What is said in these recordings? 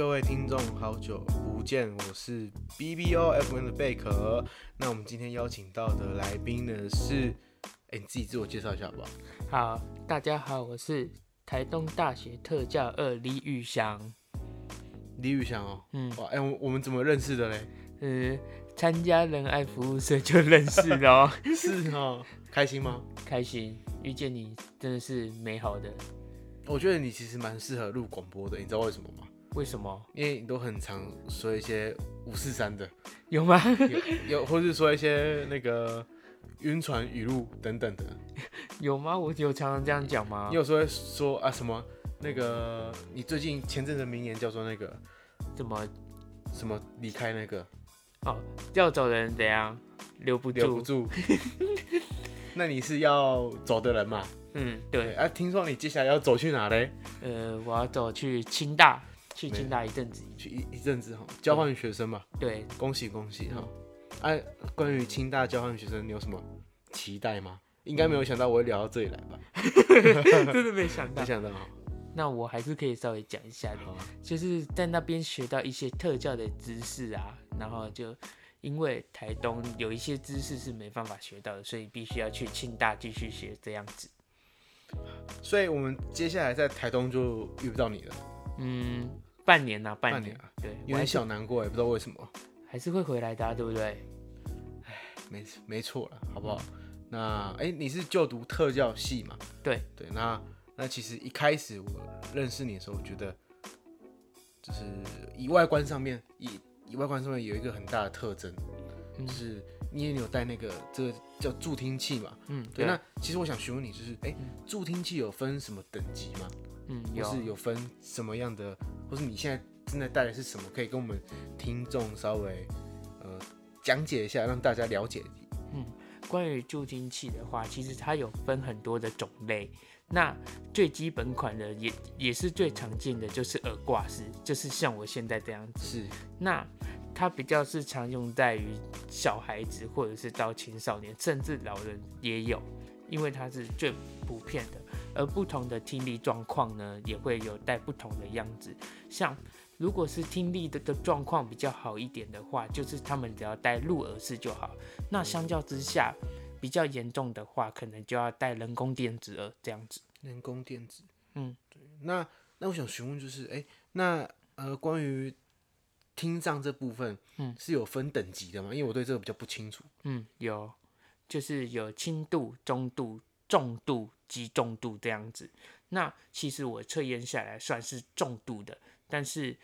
各位听众，好久不见，我是 B B O F N 的贝壳。那我们今天邀请到的来宾呢是，哎，你自己自我介绍一下好不好？好，大家好，我是台东大学特教二李宇翔。李宇翔哦，嗯，哇，哎，我我们怎么认识的嘞？呃，参加仁爱服务社就认识了哦。是哦，开心吗？开心，遇见你真的是美好的。我觉得你其实蛮适合录广播的，你知道为什么吗？为什么？因为你都很常说一些五四三的，有吗？有，有，或是说一些那个晕船语录等等的，有吗？我有常常这样讲吗？你有时候会说啊什么那个？你最近前阵子名言叫做那个怎么什么离开那个哦，要走的人怎样留不住？留不住。那你是要走的人嘛？嗯，对。对啊，听说你接下来要走去哪嘞？呃，我要走去清大，去清大一阵子，去一一阵子哈，交换学生嘛。对，恭喜恭喜哈！哎、关于清大交换学生，你有什么期待吗？应该没有想到我会聊到这里来吧？真的没想到，没想到。那我还是可以稍微讲一下的，就是在那边学到一些特教的知识啊，然后就。因为台东有一些知识是没办法学到的，所以必须要去清大继续学这样子。所以我们接下来在台东就遇不到你了。嗯，半年呐，半年，半年啊，对，有点小难过，也不知道为什么。还是会回来的啊，对不对？哎，没没错了，好不好？那哎，你是就读特教系嘛？对对，那那其实一开始我认识你的时候，我觉得就是以外观上面以。以外观上面有一个很大的特征，嗯、就是你也有带那个这个叫助听器嘛？嗯，对。那其实我想询问你，就是哎，嗯、助听器有分什么等级吗？嗯，有。是有分什么样的，或是你现在正在带的是什么？可以跟我们听众稍微呃讲解一下，让大家了解。嗯，关于助听器的话，其实它有分很多的种类。那最基本款的也也是最常见的，就是耳挂式，就是像我现在这样子。是。那它比较是常用在于小孩子，或者是到青少年，甚至老人也有，因为它是最普遍的。而不同的听力状况呢，也会有带不同的样子。像如果是听力的的状况比较好一点的话，就是他们只要戴入耳式就好。那相较之下，比较严重的话，可能就要戴人工电子耳这样子。人工电子，嗯，对。那那我想询问就是，哎、欸，那呃，关于听障这部分，嗯，是有分等级的吗？因为我对这个比较不清楚。嗯，有，就是有轻度、中度、重度及重度这样子。那其实我测验下来算是重度的，但是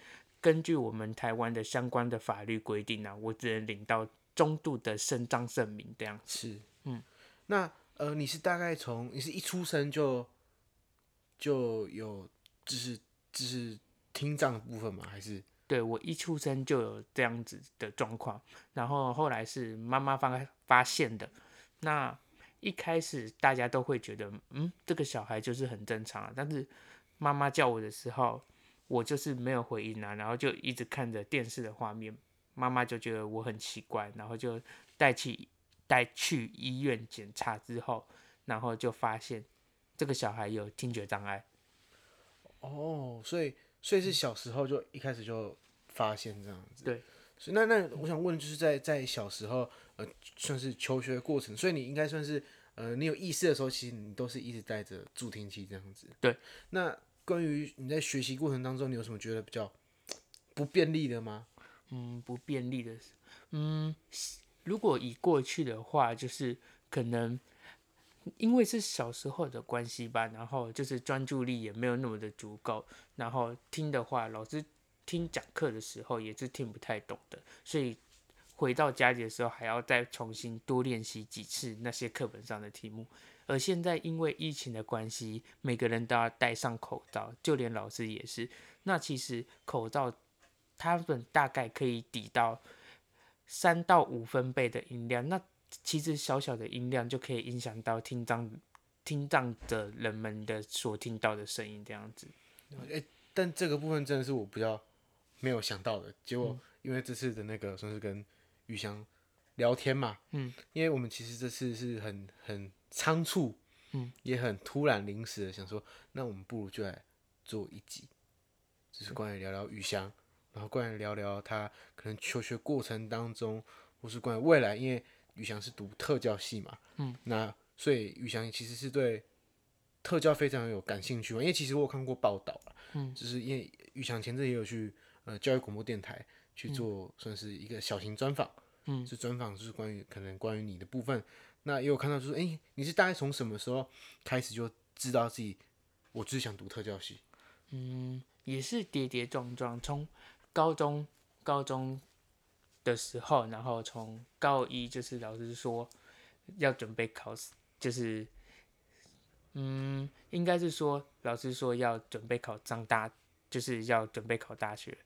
根据我们台湾的相关的法律规定呢、啊，我只能领到中度的身障证明这样子。是，嗯，那呃，你是大概从你是一出生就就有就是就是听障的部分吗？还是对，我一出生就有这样子的状况，然后后来是妈妈发发现的。那一开始大家都会觉得，嗯，这个小孩就是很正常啊。但是妈妈叫我的时候，我就是没有回应啊，然后就一直看着电视的画面。妈妈就觉得我很奇怪，然后就带去带去医院检查之后，然后就发现。这个小孩有听觉障碍，哦，所以所以是小时候就一开始就发现这样子，对，所以那那我想问，就是在在小时候，呃，算是求学的过程，所以你应该算是，呃，你有意识的时候，其实你都是一直带着助听器这样子，对。那关于你在学习过程当中，你有什么觉得比较不便利的吗？嗯，不便利的，嗯，如果以过去的话，就是可能。因为是小时候的关系吧，然后就是专注力也没有那么的足够，然后听的话，老师听讲课的时候也是听不太懂的，所以回到家里的时候还要再重新多练习几次那些课本上的题目。而现在因为疫情的关系，每个人都要戴上口罩，就连老师也是。那其实口罩它们大概可以抵到三到五分贝的音量，那。其实小小的音量就可以影响到听障听障的人们的所听到的声音，这样子。欸，但这个部分真的是我比较没有想到的。结果因为这次的那个算是跟宇翔聊天嘛，嗯，因为我们其实这次是很很仓促，嗯，也很突然临时的想说，那我们不如就来做一集，就是关于聊聊宇翔，然后关于聊聊他可能求学过程当中，或是关于未来，因为宇翔是读特教系嘛，嗯，那所以宇翔其实是对特教非常有感兴趣嘛，因为其实我有看过报道了，嗯，就是因为宇翔前阵也有去呃教育广播电台去做算是一个小型专访，嗯，是专访就是关于可能关于你的部分，那也有看到就是哎、欸，你是大概从什么时候开始就知道自己我就是想读特教系？嗯，也是跌跌撞撞，从高中高中的时候，然后从高一就是老师说要准备考试，就是嗯，应该是说老师说要准备考上大，就是要准备考大学，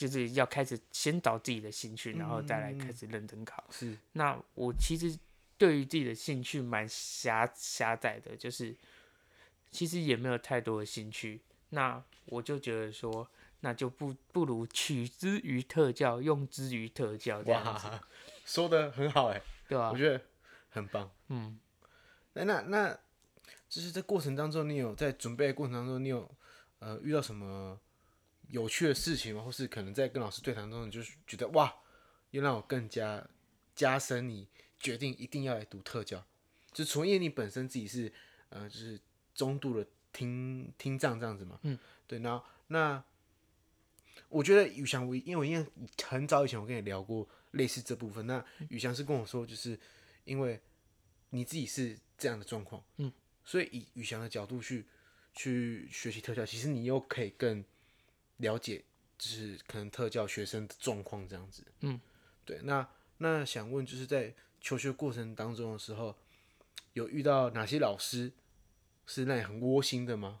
就是要开始先找自己的兴趣，然后再来开始认真考。是，那我其实对于自己的兴趣蛮狭狭窄的，就是其实也没有太多的兴趣。那我就觉得说，那就不不如取之于特教，用之于特教这样子。哇，说的很好哎，对吧？我觉得很棒。嗯，那那那，就是在过程当中，你有在准备的过程当中，你有呃遇到什么有趣的事情吗？或是可能在跟老师对谈中，你就是觉得哇，又让我更加加深你决定一定要来读特教，就从业你本身自己是呃就是中度的。听听障这样子嘛，嗯，对，然后那我觉得宇翔，我因为我因为很早以前我跟你聊过类似这部分，那宇翔是跟我说，就是因为你自己是这样的状况，嗯，所以以宇翔的角度去去学习特教，其实你又可以更了解，就是可能特教学生的状况这样子，嗯，对，那那想问就是在求学过程当中的时候，有遇到哪些老师？是那很窝心的吗？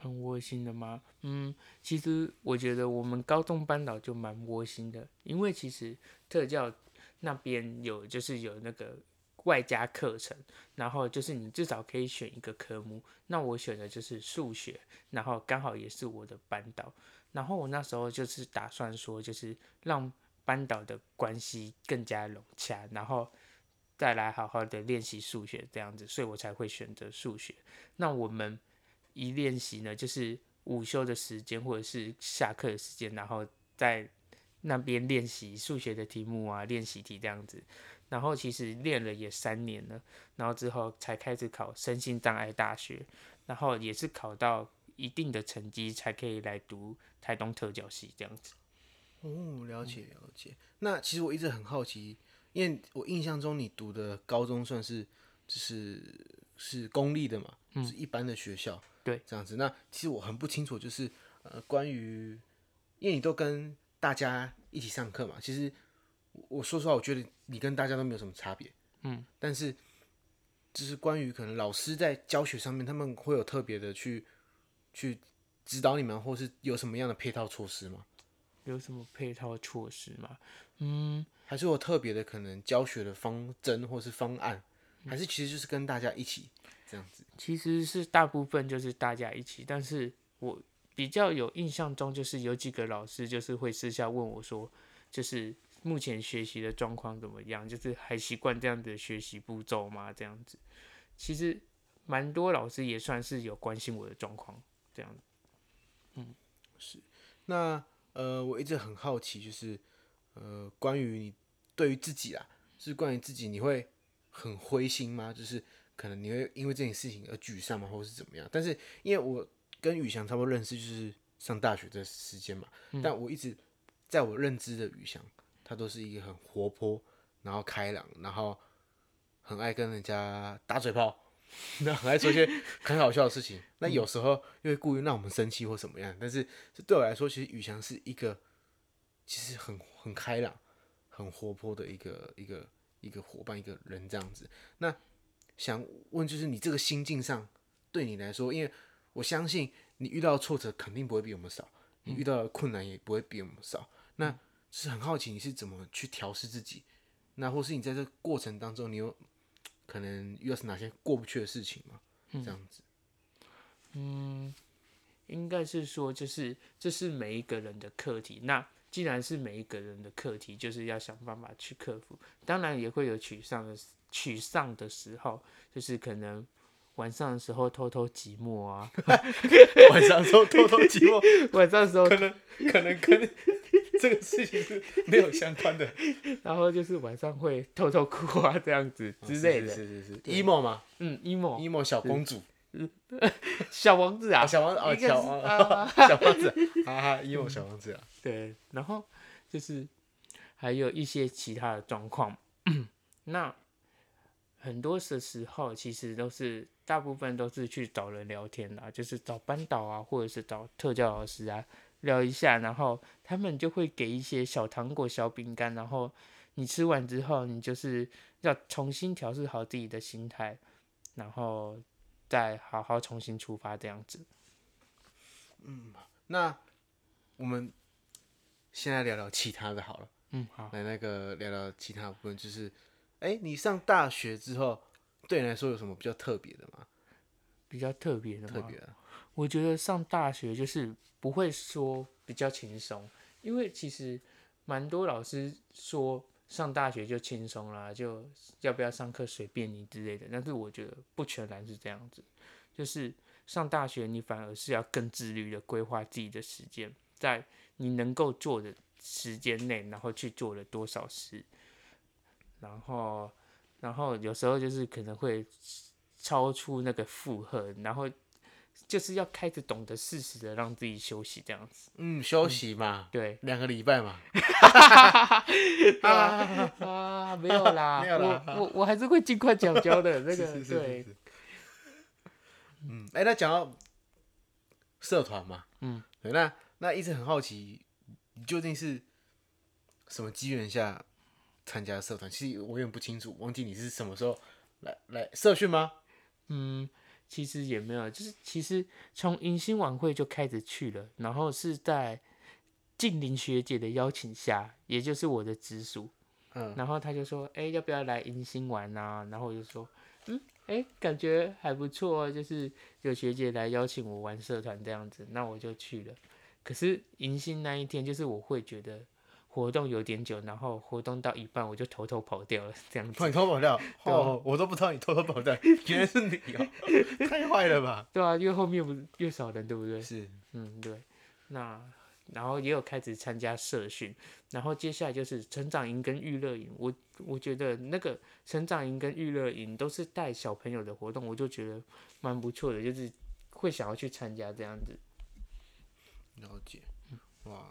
很窝心的吗？嗯，其实我觉得我们高中班导就蛮窝心的，因为其实特教那边有就是有那个外加课程，然后就是你至少可以选一个科目。那我选的就是数学，然后刚好也是我的班导，然后我那时候就是打算说，就是让班导的关系更加融洽，然后。再来好好的练习数学这样子，所以我才会选择数学。那我们一练习呢，就是午休的时间或者是下课的时间，然后在那边练习数学的题目啊，练习题这样子。然后其实练了也三年了，然后之后才开始考身心障碍大学，然后也是考到一定的成绩才可以来读台东特教系这样子。哦，了解了解。那其实我一直很好奇。因为我印象中你读的高中算是就是是公立的嘛，嗯，是一般的学校，对，这样子。那其实我很不清楚，就是呃，关于，因为你都跟大家一起上课嘛，其实我说实话，我觉得你跟大家都没有什么差别，嗯，但是就是关于可能老师在教学上面，他们会有特别的去去指导你们，或是有什么样的配套措施吗？有什么配套措施吗？嗯。还是有特别的可能教学的方针或是方案，还是其实就是跟大家一起这样子？其实是大部分就是大家一起，但是我比较有印象中就是有几个老师就是会私下问我说，就是目前学习的状况怎么样？就是还习惯这样的学习步骤吗？这样子，其实蛮多老师也算是有关心我的状况这样。嗯，是。那呃，我一直很好奇就是。呃，关于你对于自己啦，是关于自己，你会很灰心吗？就是可能你会因为这件事情而沮丧吗，或是怎么样？但是因为我跟宇翔差不多认识，就是上大学的时间嘛，嗯，但我一直在我认知的宇翔，他都是一个很活泼，然后开朗，然后很爱跟人家打嘴炮，那很爱做一些很好笑的事情。那有时候又会故意让我们生气或什么样。但是这对我来说，其实宇翔是一个。其实很很开朗、很活泼的一个一个一个伙伴，一个人这样子。那想问，就是你这个心境上，对你来说，因为我相信你遇到挫折肯定不会比我们少，你遇到的困难也不会比我们少。那是很好奇你是怎么去调试自己，那或是你在这个过程当中，你有可能遇到是哪些过不去的事情嘛？这样子，嗯，应该是说，就是这是每一个人的课题。那既然是每一个人的课题，就是要想办法去克服。当然也会有沮丧的沮丧的时候，就是可能晚上的时候偷偷寂寞啊，晚上的时候偷偷寂寞，晚上的时候可能可能跟这个事情是没有相关的，然后就是晚上会偷偷哭啊这样子之类的，是是是，emo 嘛，嗯，emo emo 小公主，小王子啊，小王子哦，小王 小王子，哈哈，emo 小王子啊，对，然后就是还有一些其他的状况，那。很多的时候，其实都是大部分都是去找人聊天啦，就是找班导啊，或者是找特教老师啊聊一下，然后他们就会给一些小糖果、小饼干，然后你吃完之后，你就是要重新调试好自己的心态，然后再好好重新出发这样子。嗯，那我们现在聊聊其他的好了。嗯，好，来那个聊聊其他部分，就是。哎、欸，你上大学之后，对你来说有什么比较特别的吗？比较特别的吗？特别的，我觉得上大学就是不会说比较轻松，因为其实蛮多老师说上大学就轻松啦，就要不要上课随便你之类的。但是我觉得不全然是这样子，就是上大学你反而是要更自律的规划自己的时间，在你能够做的时间内，然后去做了多少事。然后，然后有时候就是可能会超出那个负荷，然后就是要开始懂得适时的让自己休息这样子。嗯，休息嘛，嗯、对，两个礼拜嘛。啊啊，没有啦，没有啦，我我我还是会尽快讲交的 那个，对。嗯，哎，那讲到社团嘛，嗯，对，那那一直很好奇，你究竟是什么机缘下？参加社团，其实我有点不清楚，忘记你是什么时候来来社训吗？嗯，其实也没有，就是其实从迎新晚会就开始去了，然后是在静玲学姐的邀请下，也就是我的直属，嗯，然后他就说，哎、欸，要不要来迎新玩啊？然后我就说，嗯，哎、欸，感觉还不错，就是有学姐来邀请我玩社团这样子，那我就去了。可是迎新那一天，就是我会觉得。活动有点久，然后活动到一半我就偷偷跑掉了，这样子。你偷偷跑掉？哦，我都不知道你偷偷跑掉，原来是你哦，太坏了吧？对啊，越后面不越少人，对不对？是，嗯，对。那然后也有开始参加社训，然后接下来就是成长营跟娱乐营。我我觉得那个成长营跟娱乐营都是带小朋友的活动，我就觉得蛮不错的，就是会想要去参加这样子。了解，哇。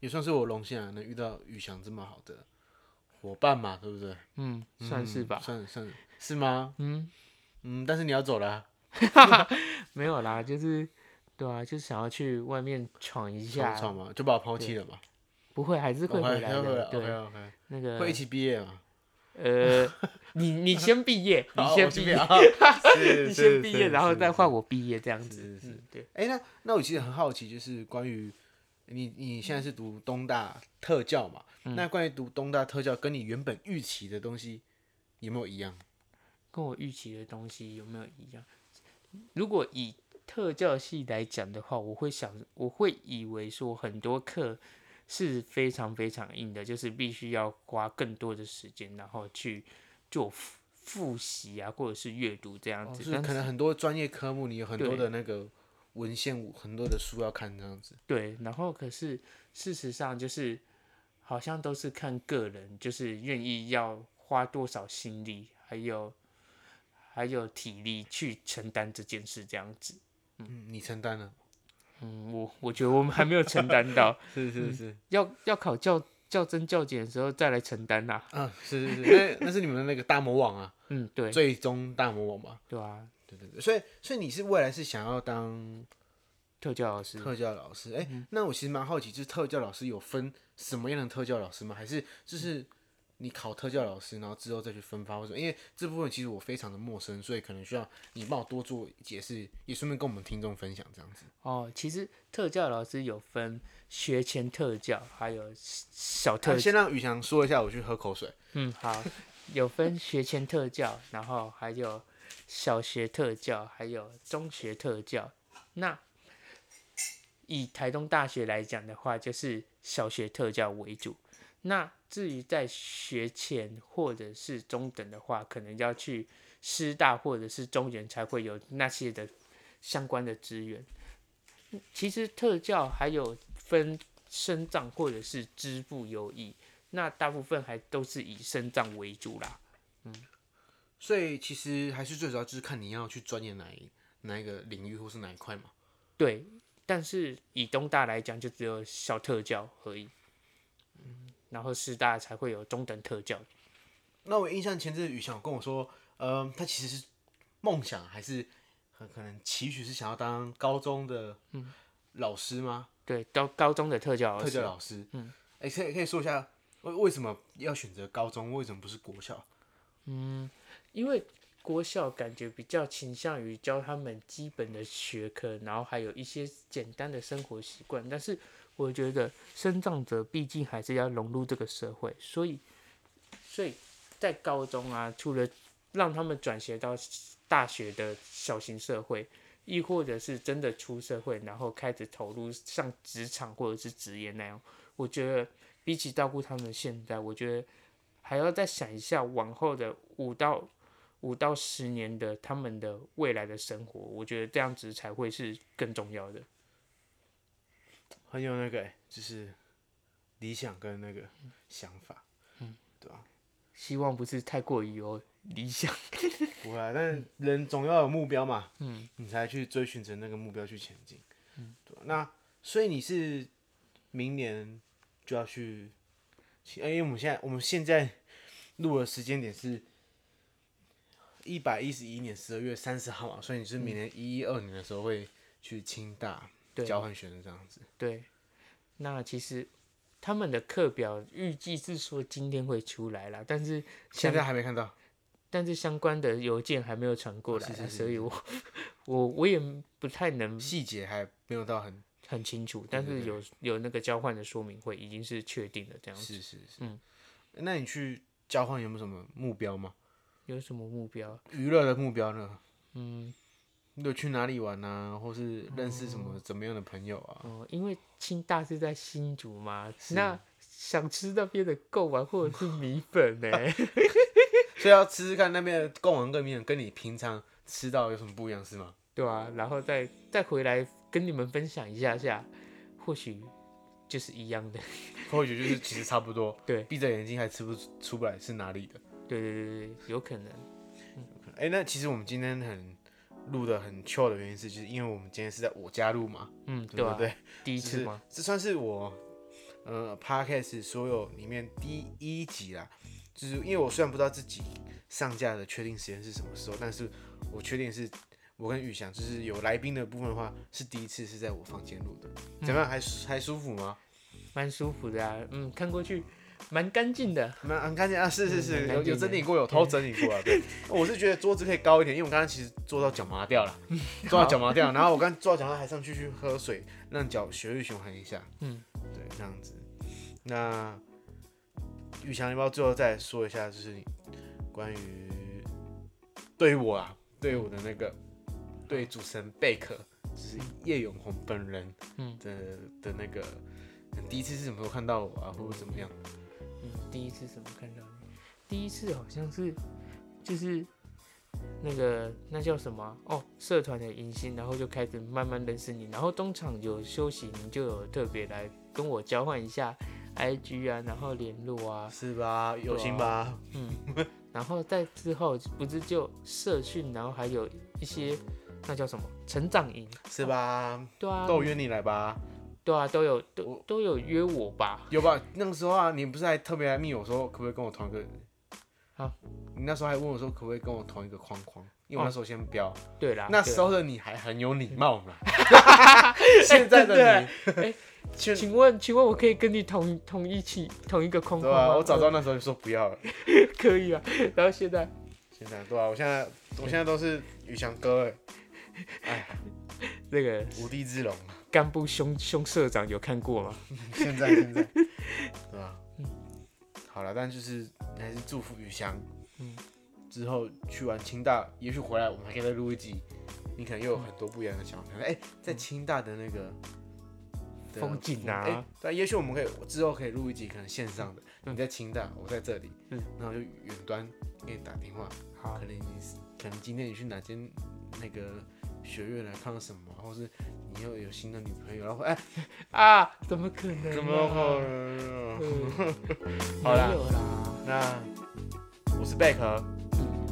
也算是我荣幸啊，能遇到宇翔这么好的伙伴嘛，对不对？嗯，算是吧。嗯、算算是吗？嗯嗯，但是你要走了，没有啦，就是对啊，就是想要去外面闯一下，闯嘛，就把我抛弃了嘛？不会，还是会回来的。会对那个会一起毕业嘛？呃，你你先毕业，你先毕业，你先 毕业，然后再换我毕业这样子。是是是，对。哎，那那我其实很好奇，就是关于。你你现在是读东大特教嘛？嗯、那关于读东大特教，跟你原本预期的东西有没有一样？跟我预期的东西有没有一样？如果以特教系来讲的话，我会想，我会以为说很多课是非常非常硬的，就是必须要花更多的时间，然后去做复习啊，或者是阅读这样子。哦、可能很多专业科目，你有很多的那个。文献很多的书要看这样子，对，然后可是事实上就是好像都是看个人，就是愿意要花多少心力，还有还有体力去承担这件事这样子。嗯，嗯你承担了？嗯，我我觉得我们还没有承担到，是是是，嗯、要要考教教甄教检的时候再来承担啦。啊，是是是，那那是你们的那个大魔王啊，嗯，对，最终大魔王嘛，对啊。对对对，所以所以你是未来是想要当特教老师？特教老师，哎、欸，那我其实蛮好奇，就是特教老师有分什么样的特教老师吗？还是就是你考特教老师，然后之后再去分发或者？因为这部分其实我非常的陌生，所以可能需要你帮我多做解释，也顺便跟我们听众分享这样子。哦，其实特教老师有分学前特教，还有小特教。先让宇翔说一下，我去喝口水。嗯，好，有分学前特教，然后还有。小学特教还有中学特教，那以台东大学来讲的话，就是小学特教为主。那至于在学前或者是中等的话，可能要去师大或者是中原才会有那些的相关的资源。其实特教还有分身障或者是支付优异，那大部分还都是以身障为主啦。嗯，所以其实还是最主要就是看你要去钻研哪一哪一个领域或是哪一块嘛。对，但是以东大来讲，就只有小特教而已。嗯，然后师大才会有中等特教。那我印象前阵宇翔跟我说，呃，他其实是梦想还是很可能期许是想要当高中的老师吗？嗯、对，高高中的特教老师。特教老师，嗯，哎、欸，可以可以说一下为为什么要选择高中？为什么不是国校？嗯，因为国校感觉比较倾向于教他们基本的学科，然后还有一些简单的生活习惯，但是。我觉得生长者毕竟还是要融入这个社会，所以，所以在高中啊，除了让他们转学到大学的小型社会，亦或者是真的出社会，然后开始投入上职场或者是职业那样，我觉得比起照顾他们现在，我觉得还要再想一下往后的五到五到十年的他们的未来的生活，我觉得这样子才会是更重要的。很有那个、欸，就是理想跟那个想法，嗯，对吧、啊？希望不是太过于有理想，不会、啊，但人总要有目标嘛，嗯，你才去追寻着那个目标去前进，嗯，对、啊。那所以你是明年就要去，因为我们现在我们现在录的时间点是一百一十一年十二月三十号嘛，所以你是明年一一二年的时候会去清大。交换学生这样子，对。那其实他们的课表预计是说今天会出来了，但是现在还没看到。但是相关的邮件还没有传过来，是是是是，所以我 我我也不太能细节还没有到很很清楚。但是有有那个交换的说明会已经是确定了这样子。是是是，嗯。那你去交换有没有什么目标吗？有什么目标？娱乐的目标呢？嗯。你有去哪里玩啊？或是认识什么怎么样的朋友啊？哦，因为清大是在新竹嘛，那想吃那边的贡丸或者是米粉呢，所以要吃吃看那边的贡丸跟米粉，跟你平常吃到有什么不一样是吗？对啊，然后再再回来跟你们分享一下下，或许就是一样的，或许就是其实差不多。对，闭着眼睛还吃不出不来是哪里的？对对对对，有可能。哎、欸，那其实我们今天很。录的很 chill 的原因是，就是因为我们今天是在我家录嘛，嗯，对不对？第一次吗？这算是我呃 podcast 所有里面第一集啦。就是因为我虽然不知道自己上架的确定时间是什么时候，但是我确定是我跟宇翔就是有来宾的部分的话，是第一次是在我房间录的。怎么样？还还舒服吗？蛮舒服的啊，嗯，看过去。蛮干净的，蛮很干净啊，是是是，有有整理过，有 偷整理过啊。对，我是觉得桌子可以高一点，因为我刚刚其实坐到脚麻掉了，坐到脚麻掉，然后我刚坐到脚上还上去去喝水，让脚血液循环一下。嗯，对，这样子。那宇翔，要不要最后再说一下，就是你关于对于我啊，对于我的那个，对主持人贝克，就是叶永红本人，嗯的的那个，第一次是什么时候看到我啊，或者怎么样？嗯，第一次怎么看到你？第一次好像是就是那个那叫什么哦，社团的迎新，然后就开始慢慢认识你，然后中场有休息，你就有特别来跟我交换一下 IG 啊，然后联络啊，是吧？有心吧？嗯，然后在之后不是就社训，然后还有一些那叫什么成长营，是吧？哦、对啊，都约你来吧。对啊，都有都都有约我吧？有吧？那个时候啊，你不是还特别来密我说可不可以跟我同一个？好，你那时候还问我说可不可以跟我同一个框框？因为我那时候先标、哦。对啦，那时候的你还很有礼貌嘛。现在的你，哎、欸，请请问请问我可以跟你同同一起同一个框框吗？对啊，我早知道那时候就说不要了。可以啊，然后现在现在对啊，我现在我现在都是宇翔哥哎，哎，那个无地自容。干部凶凶社长有看过吗？现 在现在，对吧？嗯，好了，但就是还是祝福宇翔，嗯，之后去完清大，也许回来我们还可以再录一集，你可能又有很多不一样的想法。哎、在清大的那个风景啊。哎、对，也许我们可以之后可以录一集，可能线上的，嗯。你在清大，我在这里，嗯。然后就远端给你打电话，好。可能你可能今天你去哪间那个学院来看到什么，或是你又有新的女朋友，然后哎，啊，怎么可能、啊？怎么可能好啦啦，那我是贝壳，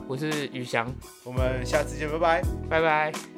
我是宇翔，我们下次见，拜拜。拜拜。